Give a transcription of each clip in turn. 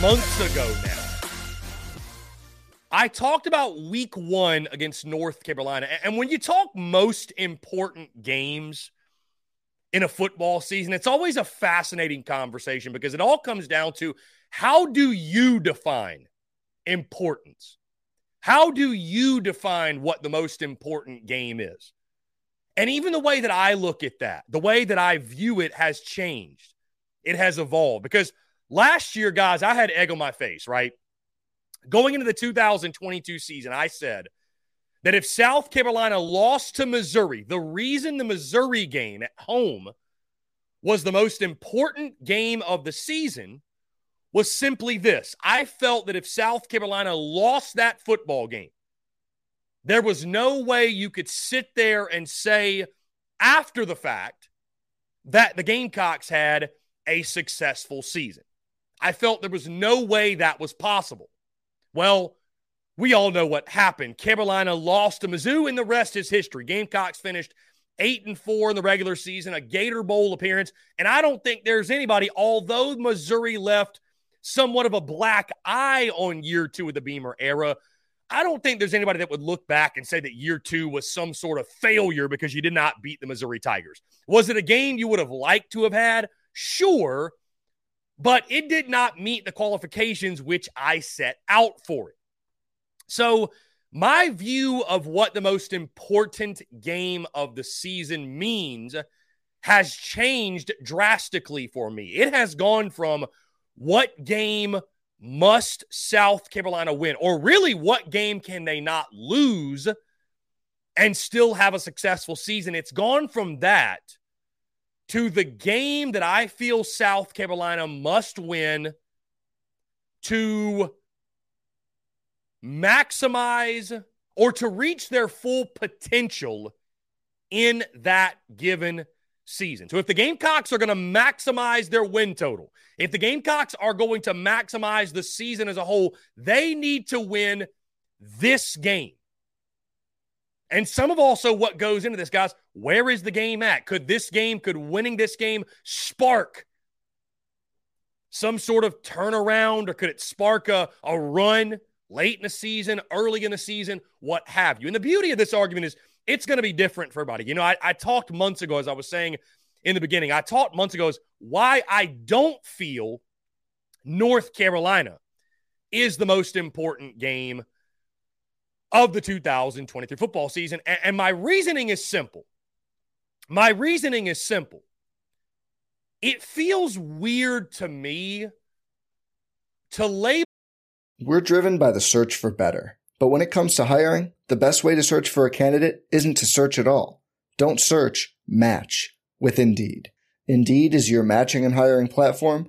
Months ago now, I talked about week one against North Carolina. And when you talk most important games in a football season, it's always a fascinating conversation because it all comes down to how do you define importance? How do you define what the most important game is? And even the way that I look at that, the way that I view it has changed. It has evolved because Last year, guys, I had egg on my face, right? Going into the 2022 season, I said that if South Carolina lost to Missouri, the reason the Missouri game at home was the most important game of the season was simply this. I felt that if South Carolina lost that football game, there was no way you could sit there and say after the fact that the Gamecocks had a successful season. I felt there was no way that was possible. Well, we all know what happened. Carolina lost to Mizzou, and the rest is history. Gamecocks finished eight and four in the regular season, a Gator Bowl appearance, and I don't think there's anybody. Although Missouri left somewhat of a black eye on year two of the Beamer era, I don't think there's anybody that would look back and say that year two was some sort of failure because you did not beat the Missouri Tigers. Was it a game you would have liked to have had? Sure, but it did not meet the qualifications which I set out for it. So, my view of what the most important game of the season means has changed drastically for me. It has gone from what game must South Carolina win, or really what game can they not lose and still have a successful season? It's gone from that to the game that I feel South Carolina must win to maximize or to reach their full potential in that given season. So if the Gamecocks are going to maximize their win total, if the Gamecocks are going to maximize the season as a whole, they need to win this game. And some of also what goes into this, guys, where is the game at? Could this game, could winning this game spark some sort of turnaround or could it spark a, a run late in the season, early in the season, what have you? And the beauty of this argument is it's going to be different for everybody. You know, I, I talked months ago, as I was saying in the beginning, I talked months ago, is why I don't feel North Carolina is the most important game of the 2023 football season. And, and my reasoning is simple. My reasoning is simple. It feels weird to me to label. We're driven by the search for better. But when it comes to hiring, the best way to search for a candidate isn't to search at all. Don't search, match with Indeed. Indeed is your matching and hiring platform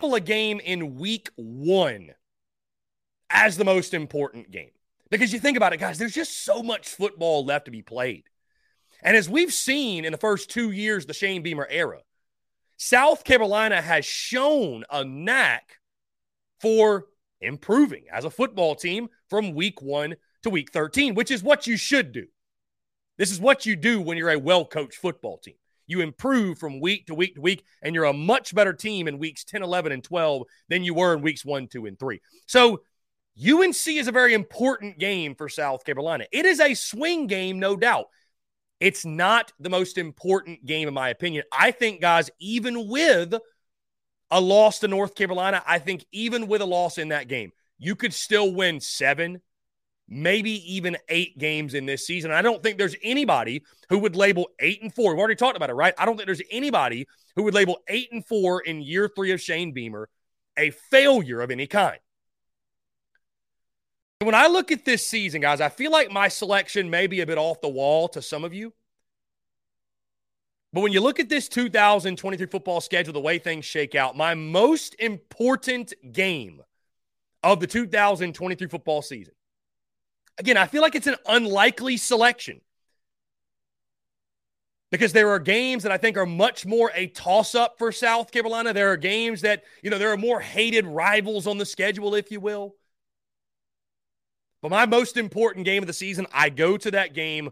A game in week one as the most important game. Because you think about it, guys, there's just so much football left to be played. And as we've seen in the first two years, the Shane Beamer era, South Carolina has shown a knack for improving as a football team from week one to week 13, which is what you should do. This is what you do when you're a well coached football team. You improve from week to week to week, and you're a much better team in weeks 10, 11, and 12 than you were in weeks one, two, and three. So, UNC is a very important game for South Carolina. It is a swing game, no doubt. It's not the most important game, in my opinion. I think, guys, even with a loss to North Carolina, I think even with a loss in that game, you could still win seven, maybe even eight games in this season. I don't think there's anybody who would label eight and four. We've already talked about it, right? I don't think there's anybody who would label eight and four in year three of Shane Beamer a failure of any kind. When I look at this season, guys, I feel like my selection may be a bit off the wall to some of you. But when you look at this 2023 football schedule, the way things shake out, my most important game of the 2023 football season. Again, I feel like it's an unlikely selection because there are games that I think are much more a toss up for South Carolina. There are games that, you know, there are more hated rivals on the schedule, if you will. But my most important game of the season, I go to that game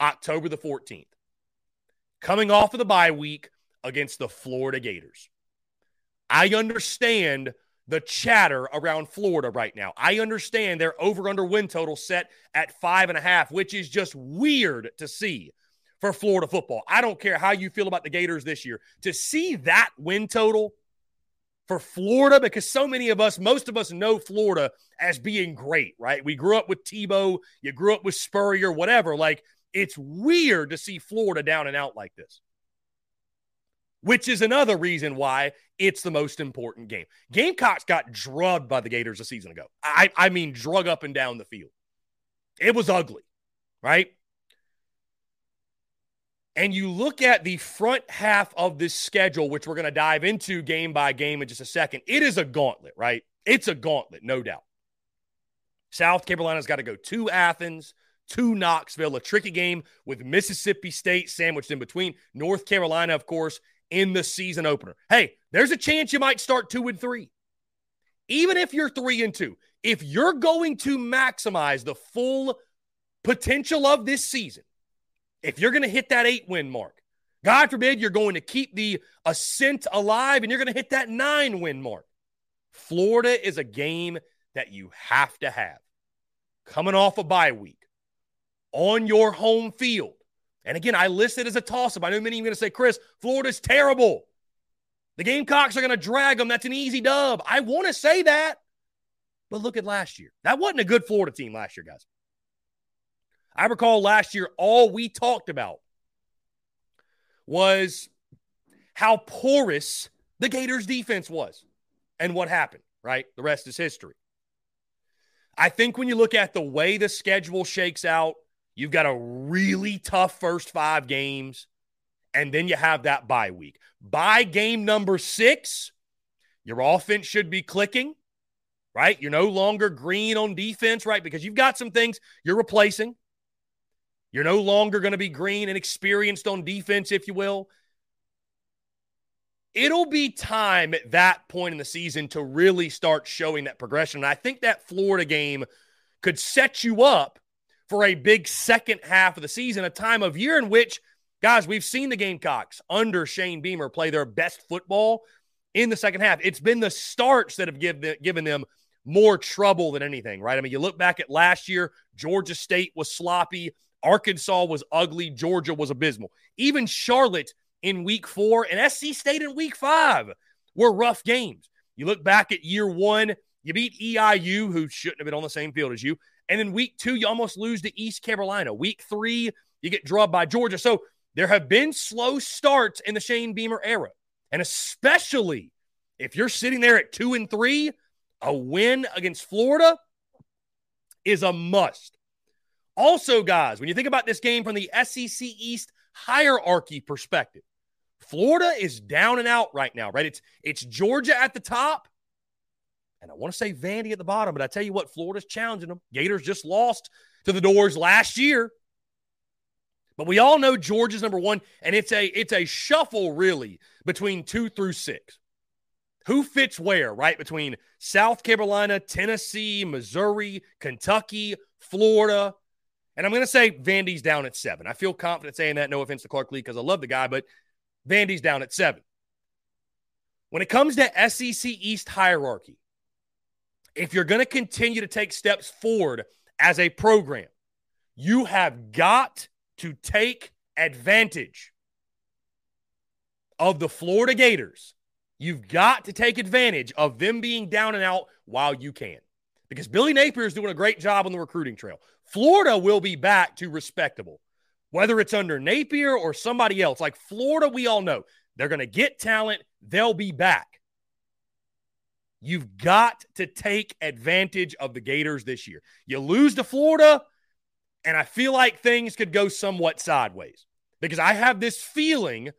October the 14th, coming off of the bye week against the Florida Gators. I understand the chatter around Florida right now. I understand their over under win total set at five and a half, which is just weird to see for Florida football. I don't care how you feel about the Gators this year. To see that win total for Florida, because so many of us, most of us know Florida as being great, right? We grew up with Tebow, you grew up with Spurrier, whatever. Like, it's weird to see Florida down and out like this, which is another reason why it's the most important game. Gamecocks got drugged by the Gators a season ago. I, I mean, drug up and down the field. It was ugly, right? and you look at the front half of this schedule, which we're going to dive into game by game in just a second, it is a gauntlet, right? It's a gauntlet, no doubt. South Carolina's got to go to Athens, to Knoxville, a tricky game with Mississippi State sandwiched in between. North Carolina, of course, in the season opener. Hey, there's a chance you might start two and three. Even if you're three and two, if you're going to maximize the full potential of this season, if you're going to hit that eight win mark, God forbid you're going to keep the ascent alive and you're going to hit that nine win mark. Florida is a game that you have to have. Coming off a bye week on your home field. And again, I list it as a toss up. I know many are going to say, Chris, Florida's terrible. The Gamecocks are going to drag them. That's an easy dub. I want to say that. But look at last year. That wasn't a good Florida team last year, guys. I recall last year, all we talked about was how porous the Gators defense was and what happened, right? The rest is history. I think when you look at the way the schedule shakes out, you've got a really tough first five games, and then you have that bye week. By game number six, your offense should be clicking, right? You're no longer green on defense, right? Because you've got some things you're replacing. You're no longer going to be green and experienced on defense, if you will. It'll be time at that point in the season to really start showing that progression. And I think that Florida game could set you up for a big second half of the season, a time of year in which, guys, we've seen the Gamecocks under Shane Beamer play their best football in the second half. It's been the starts that have give given them more trouble than anything, right? I mean, you look back at last year, Georgia State was sloppy. Arkansas was ugly. Georgia was abysmal. Even Charlotte in week four and SC State in week five were rough games. You look back at year one, you beat EIU, who shouldn't have been on the same field as you. And then week two, you almost lose to East Carolina. Week three, you get drubbed by Georgia. So there have been slow starts in the Shane Beamer era. And especially if you're sitting there at two and three, a win against Florida is a must. Also, guys, when you think about this game from the SEC East hierarchy perspective, Florida is down and out right now, right? It's it's Georgia at the top, and I want to say Vandy at the bottom, but I tell you what, Florida's challenging them. Gators just lost to the Dores last year. But we all know Georgia's number one, and it's a it's a shuffle really between two through six. Who fits where, right? Between South Carolina, Tennessee, Missouri, Kentucky, Florida, and I'm going to say Vandy's down at seven. I feel confident saying that. No offense to Clark Lea because I love the guy, but Vandy's down at seven. When it comes to SEC East hierarchy, if you're going to continue to take steps forward as a program, you have got to take advantage of the Florida Gators. You've got to take advantage of them being down and out while you can. Because Billy Napier is doing a great job on the recruiting trail. Florida will be back to respectable, whether it's under Napier or somebody else. Like Florida, we all know they're going to get talent, they'll be back. You've got to take advantage of the Gators this year. You lose to Florida, and I feel like things could go somewhat sideways because I have this feeling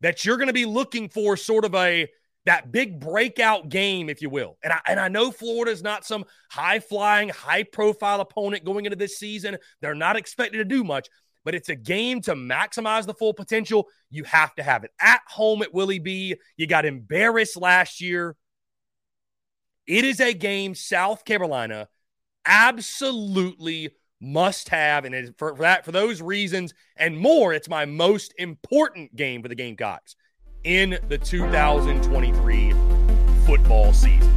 that you're going to be looking for sort of a that big breakout game, if you will. And I, and I know Florida is not some high flying, high profile opponent going into this season. They're not expected to do much, but it's a game to maximize the full potential. You have to have it at home at Willie B. You got embarrassed last year. It is a game South Carolina absolutely must have, and for, for that for those reasons and more, it's my most important game for the Gamecocks in the 2023 football season.